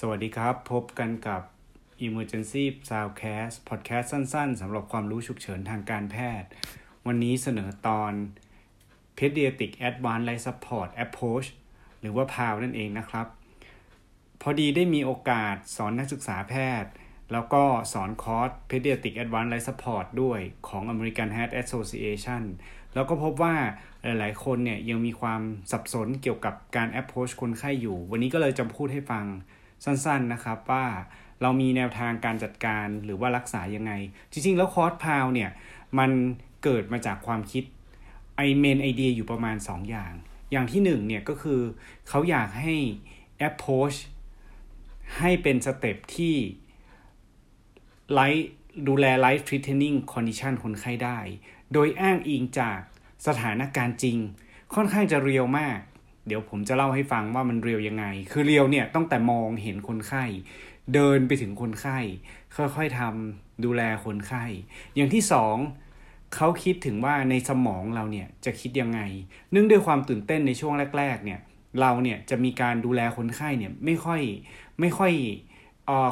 สวัสดีครับ พบกันกับ Emergency Soundcast Podcast สั้นๆสำหรับความรู้ฉุกเฉินทางการแพทย์ วันนี้เสนอตอน Pediatric Advanced Life Support Approach หรือว่า PAL นั่นเองนะครับ พอดีได้มีโอกาสสอนนักศึกษาแพทย์ แล้วก็สอนคอร์ส Pediatric Advanced Life Support ด้วยของ American Heart Association แล้วก็พบว่าหลาย ๆ คนเนี่ยยังมีความสับสนเกี่ยวกับการ approach คนไข้อยู่ วันนี้ก็เลยจะพูดให้ฟัง สั้นๆนะครับว่าเรามีแนวทางการจัดการหรือว่ารักษายังไง จริงๆ แล้วคอร์ส PALS เนี่ยมันเกิดมาจากความคิดไอ main idea อยู่ประมาณ 2 อย่าง อย่างที่1เนี่ยก็คือเขาอยากให้ approach ให้เป็น step ที่ life ดูแล life threatening condition คนไข้ได้ โดยอ้างอิงจากสถานการณ์จริง ค่อนข้างจะเรียวมาก เดี๋ยวผมจะเล่าให้ฟังว่ามันเรียวยังไง คือเรียวเนี่ยต้องแต่มองเห็นคนไข้ เดินไปถึงคนไข้ ค่อยๆทำดูแลคนไข้ อย่างที่สองเขาคิดถึงว่าในสมองเราเนี่ยจะคิดยังไง เนื่องด้วยความตื่นเต้นในช่วงแรก ๆ เนี่ยเราเนี่ยจะมีการดูแลคนไข้เนี่ยไม่ค่อยไม่ค่อย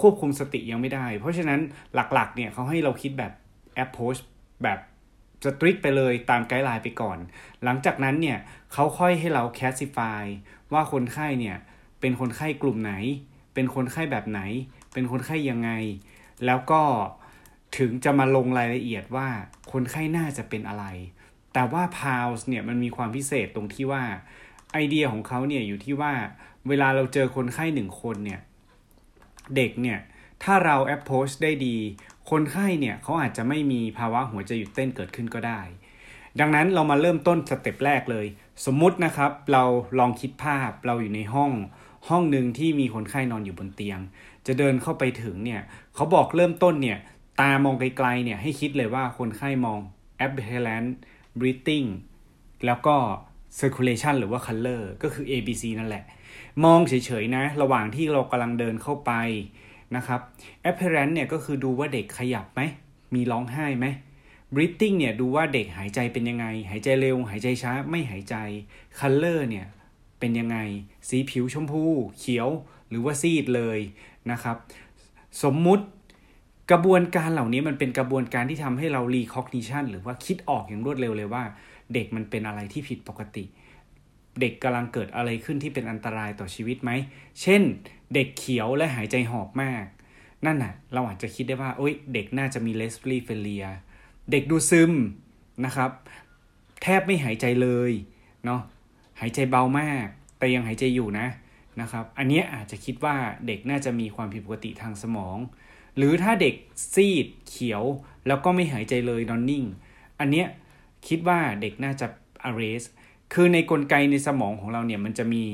ควบคุมสติยังไม่ได้ เพราะฉะนั้นหลักๆเนี่ยเขาให้เราคิดแบบ approach แบบ strict ไปเลยตาม guideline ไปก่อน หลังจากนั้นเนี่ยเขาค่อยให้เรา classify ว่าคนไข้เนี่ยเป็นคนไข้กลุ่มไหน เป็นคนไข้แบบไหน เป็นคนไข้ยังไง แล้วก็ถึงจะมาลงรายละเอียดว่าคนไข้น่าจะเป็นอะไร แต่ว่า p a l s เนี่ยมันมีความพิเศษตรงที่ว่าไอเดียของเขาเนี่ยอยู่ที่ว่าเวลาเราเจอคนไข้หนึ่งคนเนี่ยเด็กเนี่ยถ้าเรา approach ได้ดี คนไข้เนี่ยเขาอาจจะไม่มีภาวะหัวใจหยุดเต้นเกิดขึ้นก็ได้ ดังนั้นเรามาเริ่มต้นสเต็ปแรกเลย สมมุตินะครับ เราลองคิดภาพเราอยู่ในห้อง ห้องหนึ่งที่มีคนไข้นอนอยู่บนเตียง จะเดินเข้าไปถึงเนี่ยเขาบอกเริ่มต้นเนี่ยตามองไกลๆเนี่ยให้คิดเลยว่าคนไข้มอง abhorrent breathing แล้วก็ circulation หรือว่า color ก็คือ ABC นั่นแหละ มองเฉยๆนะ ระหว่างที่เรากำลังเดินเข้าไป นะครับ apparent เนี่ยก็คือดูว่าเด็กขยับไหม มีร้องไห้ไหม breathing เนี่ยดูว่าเด็กหายใจเป็นยังไง หายใจเร็ว หายใจช้า ไม่หายใจ color เนี่ยเป็นยังไง สีผิวชมพู เขียว หรือว่าซีดเลยนะครับ สมมุติกระบวนการเหล่านี้มันเป็นกระบวนการที่ทำให้เรา recognition หรือว่าคิดออกอย่างรวดเร็วเลยว่า เด็กมันเป็นอะไรที่ผิดปกติ เด็กกำลังเกิดอะไรขึ้นที่เป็นอันตรายต่อชีวิตไหม เช่น เด็กเขียวและหายใจหอบมาก นั่นน่ะ เราอาจจะคิดได้ว่าโอ้ยเด็กน่าจะมี respiratory failure เด็กดูซึมนะครับ แทบไม่หายใจเลยเนาะหายใจเบามาก แต่ยังหายใจอยู่นะนะครับ อันนี้อาจจะคิดว่าเด็กน่าจะมีความผิดปกติทางสมอง หรือถ้าเด็กซีดเขียว แล้วก็ไม่หายใจเลยนอนนิ่ง อันเนี้ยคิดว่าเด็กน่าจะ arrest คือในกลไกในสมองของเราเนี่ยมันจะมี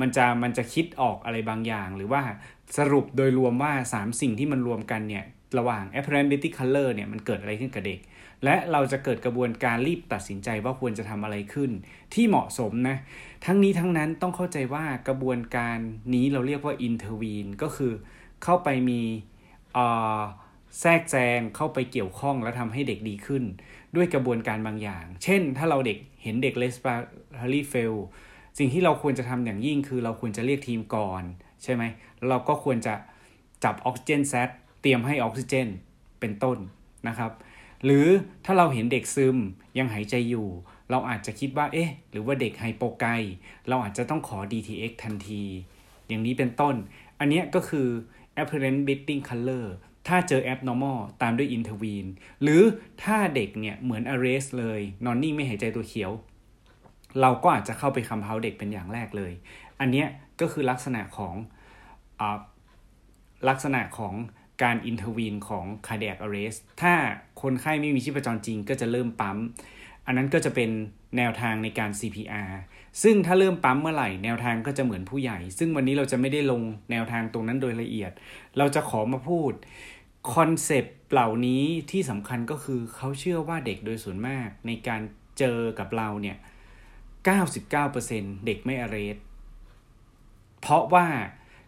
มันจะมันจะคิดออกอะไรบางอย่าง หรือว่าสรุปโดยรวมว่า 3 สิ่งที่มันรวมกันเนี่ยระหว่าง apparent b i t y color เนี่ยมันเกิดอะไรขึ้นกับเด็ก และเราจะเกิดกระบวนการรีบตัดสินใจว่าควรจะทำอะไรขึ้น ที่เหมาะสมนะ ทั้งนี้ทั้งนั้นต้องเข้าใจว่ากระบวนการนี้เราเรียกว่า intervene ก็คือเข้าไปมี แทรกแซงเข้าไปเกี่ยวข้องแล้วทำให้เด็กดีขึ้น ด้วยกระบวนการบางอย่าง เช่น ถ้าเราเด็กเห็นเด็ก respiratory fail สิ่งที่เราควรจะทำอย่างยิ่งคือเราควรจะเรียกทีมก่อน ใช่ไหมเราก็ควรจะจับออกซิเจนแซตเตรียมให้ออกซิเจนเป็นต้นนะครับ หรือถ้าเราเห็นเด็กซึมยังหายใจอยู่ เราอาจจะคิดว่าเอ๊ะ หรือว่าเด็กไฮโปไกเราอาจจะต้องขอ DTX ทันที อย่างนี้เป็นต้น อันนี้ก็คือ apparent bleeding color ถ้าเจอ abnormal ตามด้วย intervene หรือถ้าเด็กเนี่ยเหมือน arrest เลย นอนนิ่งไม่หายใจตัวเขียว เราก็อาจจะเข้าไปคำเพาเด็กเป็นอย่างแรกเลย อันนี้ก็คือลักษณะของอลักษณะของการ intervene ของ cardiac arrest ถ้าคนไข้ไม่มีชีพจรจริงก็จะเริ่มปั๊ม อันนั้นก็จะเป็นแนวทางในการ CPR ซึ่งถ้าเริ่มปั๊มเมื่อไหร่แนวทางก็จะเหมือนผู้ใหญ่ ซึ่งวันนี้เราจะไม่ได้ลงแนวทางตรงนั้นโดยละเอียด เราจะขอมาพูด concept เหล่านี้ที่สำคัญก็คือเขาเชื่อว่าเด็กโดยส่วนมากในการเจอกับเราเนี่ย99%เด็กไม่ arrest เพราะว่า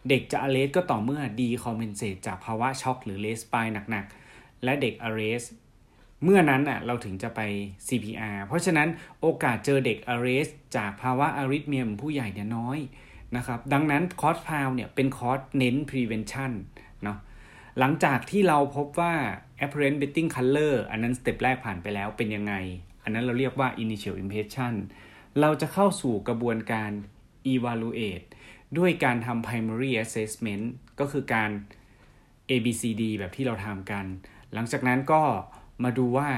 เด็กจะ arrest ก็ต่อเมื่อ decompensate จากภาวะช็อกหรือ respi หนักๆ และเด็ก arrest เมื่อนั้นอะเราถึงจะไป CPR เพราะฉะนั้นโอกาสเจอเด็ก arrest จากภาวะ arrhythmia แบบผู้ใหญ่เนี่ยน้อยนะครับ ดังนั้นคอร์ส PALS เนี่ยเป็นคอร์สเน้น prevention เนาะหลังจากที่เราพบว่า appearance breathing color อันนั้น step แรกผ่านไปแล้วเป็นยังไง อันนั้นเราเรียกว่า initial impression เราจะเข้าสู่กระบวนการ evaluate ด้วยการทำ primary assessment ก็คือการ ABCD แบบที่เราทำกัน หลังจากนั้นก็ มาดูว่า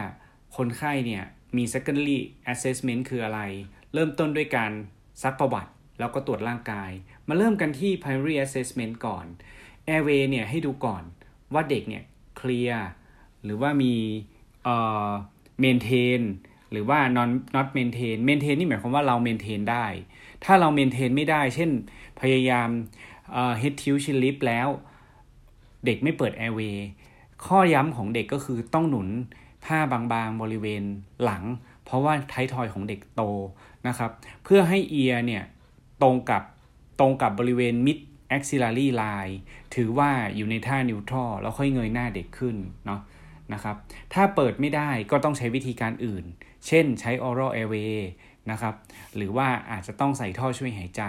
คนไข้เนี่ยมี secondary assessment คืออะไร เริ่มต้นด้วยการซักประวัติ แล้วก็ตรวจร่างกาย มาเริ่มกันที่ primary assessment ก่อน airway เนี่ยให้ดูก่อนว่าเด็กเนี่ยเคลียร์หรือว่ามีเอ่อ maintain หรือว่า non not maintain maintain นี่หมายความว่าเรา maintain ได้ ถ้าเรา maintain ไม่ได้ เช่นพยายามเอ่อ head tilt chin lip แล้ว เด็กไม่เปิด airway ข้อย้ำของเด็กก็คือต้องหนุนผ้าบางๆบริเวณหลัง เพราะว่าไททอยของเด็กโตนะครับ เพื่อให้เอียเนี่ยตรงกับตรงกับบริเวณ mid axillary line ถือว่าอยู่ในท่านิวทรอลแล้วค่อยเงยหน้าเด็กขึ้นเนาะนะครับ ถ้าเปิดไม่ได้ก็ต้องใช้วิธีการอื่น เช่นใช้ oral airway นะครับ หรือว่าอาจจะต้องใส่ท่อช่วยหายใจ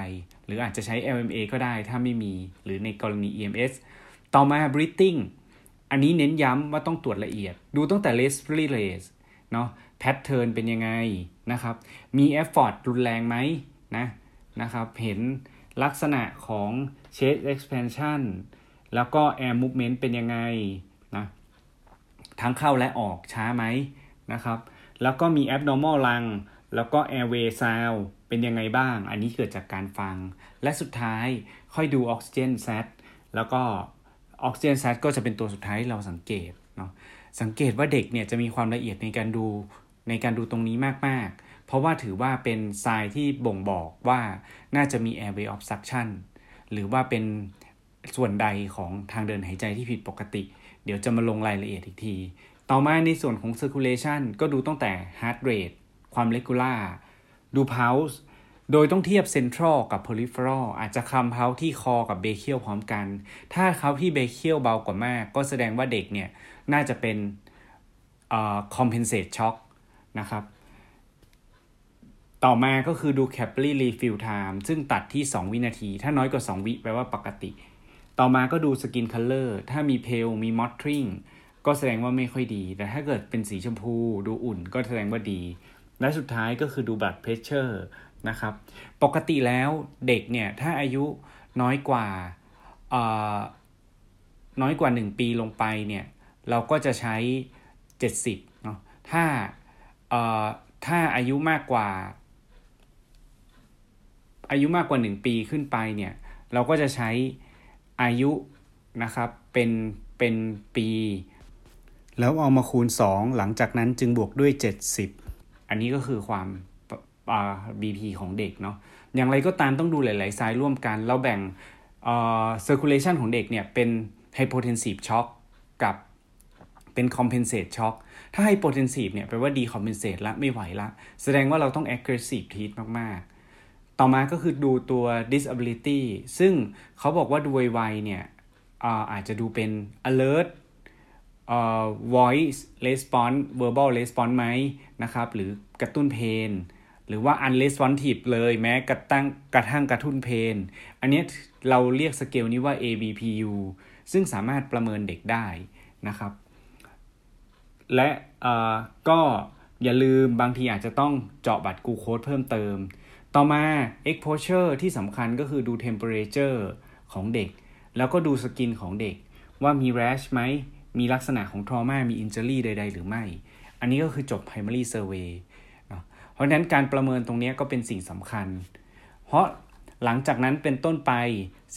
หรืออาจจะใช้ LMA ก็ได้ถ้าไม่มี หรือในกรณี EMS ต่อมา breathing อันนี้เน้นย้ำว่าต้องตรวจละเอียด ดูตั้งแต่ respiratory rate เนาะ pattern เป็นยังไงนะครับ มี effort รุนแรงไหมนะนะครับ เห็นลักษณะของ chest expansion แล้วก็ air movement เป็นยังไงนะทั้งเข้าและออกช้าไหมนะครับ แล้วก็มี abnormal lung แล้วก็ airway sound เป็นยังไงบ้าง อันนี้เกิดจากการฟัง และสุดท้ายค่อยดู oxygen sat แล้วก็ oxygen sat ก็จะเป็นตัวสุดท้ายเราสังเกตเนาะสังเกตว่าเด็กเนี่ยจะมีความละเอียดในการดูในการดูตรงนี้มาก ๆ เพราะว่าถือว่าเป็นทรายที่บ่งบอกว่าน่าจะมี airway obstruction หรือว่าเป็นส่วนใดของทางเดินหายใจที่ผิดปกติ เดี๋ยวจะมาลงรายละเอียดอีกที ต่อมาในส่วนของ circulation ก็ดูตั้งแต่ heart rate ความ regular ดู pulse โดยต้องเทียบ central กับ peripheral อาจจะคำเพาที่คอกับเบเคียวพร้อมกัน ถ้าเขาที่เบเคียวเบากว่ามาก ก็แสดงว่าเด็กเนี่ย น่าจะเป็น compensate shock นะครับ ต่อมาก็คือดู capillary refill time ซึ่งตัดที่ 2 วินาที ถ้าน้อยกว่า 2 วิแปลว่าปกติ ต่อมาก็ดู skin color ถ้ามี pale มี mottling ก็แสดงว่าไม่ค่อยดี แต่ถ้าเกิดเป็นสีชมพู ดูอุ่นก็แสดงว่าดี และสุดท้ายก็คือดู blood pressure นะครับ ปกติแล้วเด็กเนี่ยถ้าอายุน้อยกว่าน้อยกว่า 1 ปีลงไปเนี่ยเราก็จะใช้ 70เนาะถ้าถ้าอายุมากกว่า อายุมากกว่า 1 ปีขึ้นไปเนี่ยเราก็จะใช้อายุนะครับเป็นเป็นปี แล้วเอามาคูณ 2 หลังจากนั้นจึงบวกด้วย 70 อันนี้ก็คือความ BP ของเด็กเนาะอย่างไรก็ตามต้องดูหลายๆไซส์ร่วมกัน เราแบ่ง circulation ของเด็กเนี่ยเป็น hypotensive shock กับเป็น compensate shock ถ้า hypotensive เนี่ยแปลว่า decompensate ละไม่ไหวละ แสดงว่าเราต้อง aggressive treat มาก ๆ ต่อมาก็คือดูตัว disability ซึ่งเขาบอกว่าดูไวๆเนี่ยอาจจะดูเป็น alert voice response verbal response ไหมนะครับ หรือกระตุ้นเพน หรือว่า unresponsive เลยแม้กระตั้งกระทั่งกระตุ้นเพน อันนี้เราเรียกสเกลนี้ว่า ABPU ซึ่งสามารถประเมินเด็กได้นะครับ และก็อย่าลืมบางทีอาจจะต้องเจาะบัตรกูโคดเพิ่มเติม ต่อมา exposure ที่สำคัญก็คือดู temperature ของเด็ก แล้วก็ดูสกินของเด็ก ว่ามี rash ไหม มีลักษณะของ trauma มี injury ใด ๆ หรือไม่ อันนี้ก็คือจบ primary survey ราะฉะนั้นการประเมินตรงนี้ก็เป็นสิ่งสำคัญ เพราะหลังจากนั้นเป็นต้นไป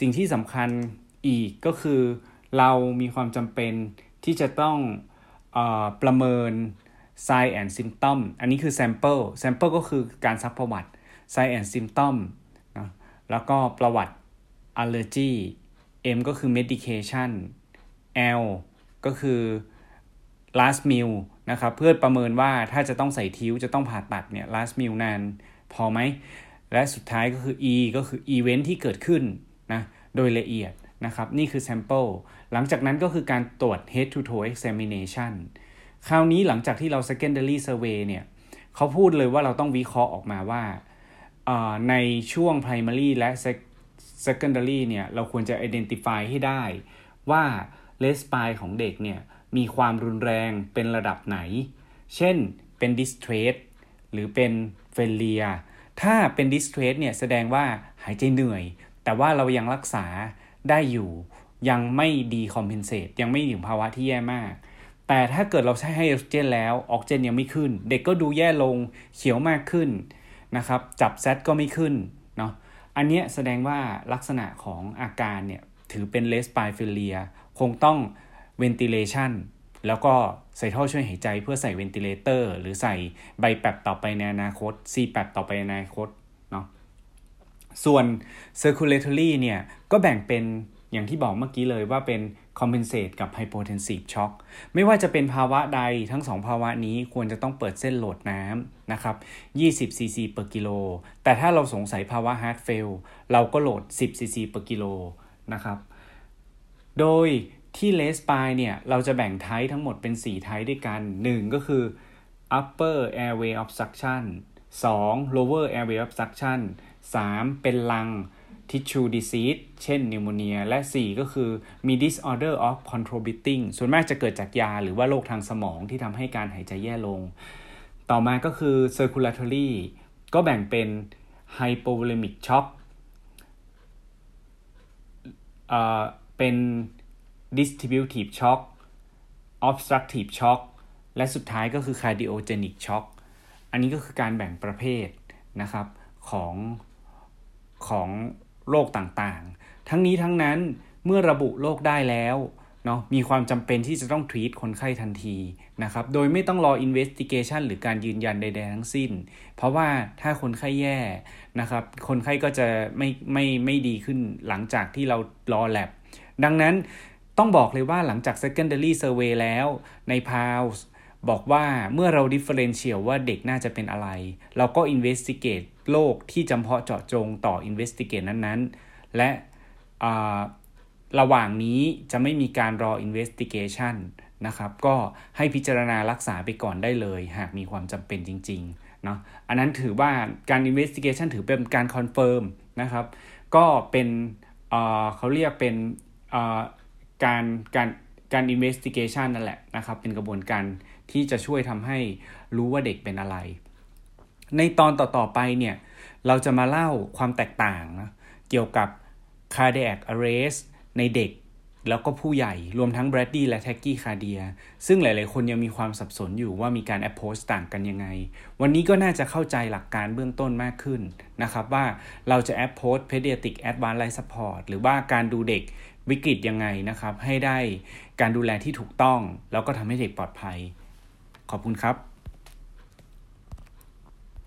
สิ่งที่สำคัญอีกก็คือ เรามีความจำเป็นที่จะต้องอประเมิน sign and symptom อันนี้คือ sample sample ก็คือการซักประวัติ sign and symptom นะแล้วก็ประวัติ allergy M ก็คือ medication L ก็คือ last meal นะครับเพื่อประเมินว่าถ้าจะต้องใส่ทิ้วจะต้องผ่าตัดเนี่ย last meal นานพอไหม และสุดท้ายก็คือ E ก็คือ event ที่เกิดขึ้นนะโดยละเอียดนะครับนี่คือ sample หลังจากนั้นก็คือการตรวจ head to toe examination คราวนี้หลังจากที่เรา secondary survey เนี่ยเขาพูดเลยว่าเราต้องวิเคราะห์ออกมาว่าในช่วง primary และ secondary เนี่ยเราควรจะ identify ให้ได้ว่าเลสปายของเด็กเนี่ย มีความรุนแรงเป็นระดับไหน เช่นเป็น distress หรือเป็น failure ถ้าเป็น distress เนี่ยแสดงว่าหายใจเหนื่อย แต่ว่าเรายังรักษาได้อยู่ ยังไม่ดีคอมเพนเซตยังไม่ถึงภาวะที่แย่มาก แต่ถ้าเกิดเราใช้ให้ออกซิเจนแล้วออกซิเจนยังไม่ขึ้น เด็กก็ดูแย่ลงเขียวมากขึ้นนะครับจับแซดก็ไม่ขึ้นเนาะอันนี้แสดงว่าลักษณะของอาการเนี่ยถือเป็น respiratory failure คงต้อง ventilation แล้วก็ใส่ท่อช่วยหายใจเพื่อใส่ ventilator หรือใส่ BiPAP ต่อไปในอนาคต C แปบต่อไปในอนาคตเนาะส่วน circulatory เนี่ย ก็แบ่งเป็นอย่างที่บอกเมื่อกี้เลยว่าเป็น compensate กับ hypotensive shock ไม่ว่าจะเป็นภาวะใดทั้งสองภาวะนี้ควรจะต้องเปิดเส้น load น้ำนะครับ 20 cc per กิโล แต่ถ้าเราสงสัยภาวะ heart fail เราก็ load 10 cc per กิโลนะครับ โดย ที่ respi เนี่ยเราจะแบ่ง type ทั้งหมดเป็น 4 type ด้วยกัน 1 ก็คือ upper airway obstruction 2 lower airway obstruction 3 เป็น lung tissue disease เช่น pneumonia และ 4 ก็คือมี disorder of control breathing ส่วนมากจะเกิดจากยาหรือว่าโรคทางสมองที่ทำให้การหายใจแย่ลง ต่อมาก็คือ circulatory ก็แบ่งเป็น hypovolemic shock เป็น distributive shock obstructive shock และสุดท้ายก็คือ cardiogenic shock อันนี้ก็คือการแบ่งประเภทนะครับของของโรคต่างๆ ทั้งนี้ทั้งนั้นเมื่อระบุโรคได้แล้วเนาะมีความจำเป็นที่จะต้องทรีตคนไข้ทันทีนะครับโดยไม่ต้องรอ investigation หรือการยืนยันใดๆทั้งสิ้น เพราะว่าถ้าคนไข้แย่นะครับคนไข้ก็จะไม่ไม่ไม่ดีขึ้นหลังจากที่เรารอแลบดังนั้น ต้องบอกเลยว่าหลังจาก secondary survey แล้วใน PALS บอกว่าเมื่อเรา differential ว่าเด็กน่าจะเป็นอะไร เราก็ investigate โรคที่จำเพาะเจาะจงต่อ investigate นั้นๆ และระหว่างนี้จะไม่มีการรอ investigation นะครับ ก็ให้พิจารณารักษาไปก่อนได้เลย หากมีความจำเป็นจริงๆเนาะอันนั้นถือว่าการ investigation ถือเป็นการ confirm นะครับ ก็เป็นเขาเรียกเป็น การการการ investigation นั่นแหละนะครับ เป็นกระบวนการที่จะช่วยทำให้รู้ว่าเด็กเป็นอะไร ในตอนต่อๆไปเนี่ยเราจะมาเล่าความแตกต่างนะเกี่ยวกับ cardiac arrest ในเด็กแล้วก็ผู้ใหญ่รวมทั้ง Brady และ Tachy cardia ซึ่งหลายๆ คนยังมีความสับสนอยู่ว่ามีการ approach ต่างกันยังไง วันนี้ก็น่าจะเข้าใจหลักการเบื้องต้นมากขึ้นนะครับว่าเราจะ approach pediatric advanced life support หรือว่าการดูเด็ก วิกฤตยังไงนะครับ ให้ได้การดูแลที่ถูกต้อง แล้วก็ทำให้เด็กปลอดภัย ขอบคุณครับ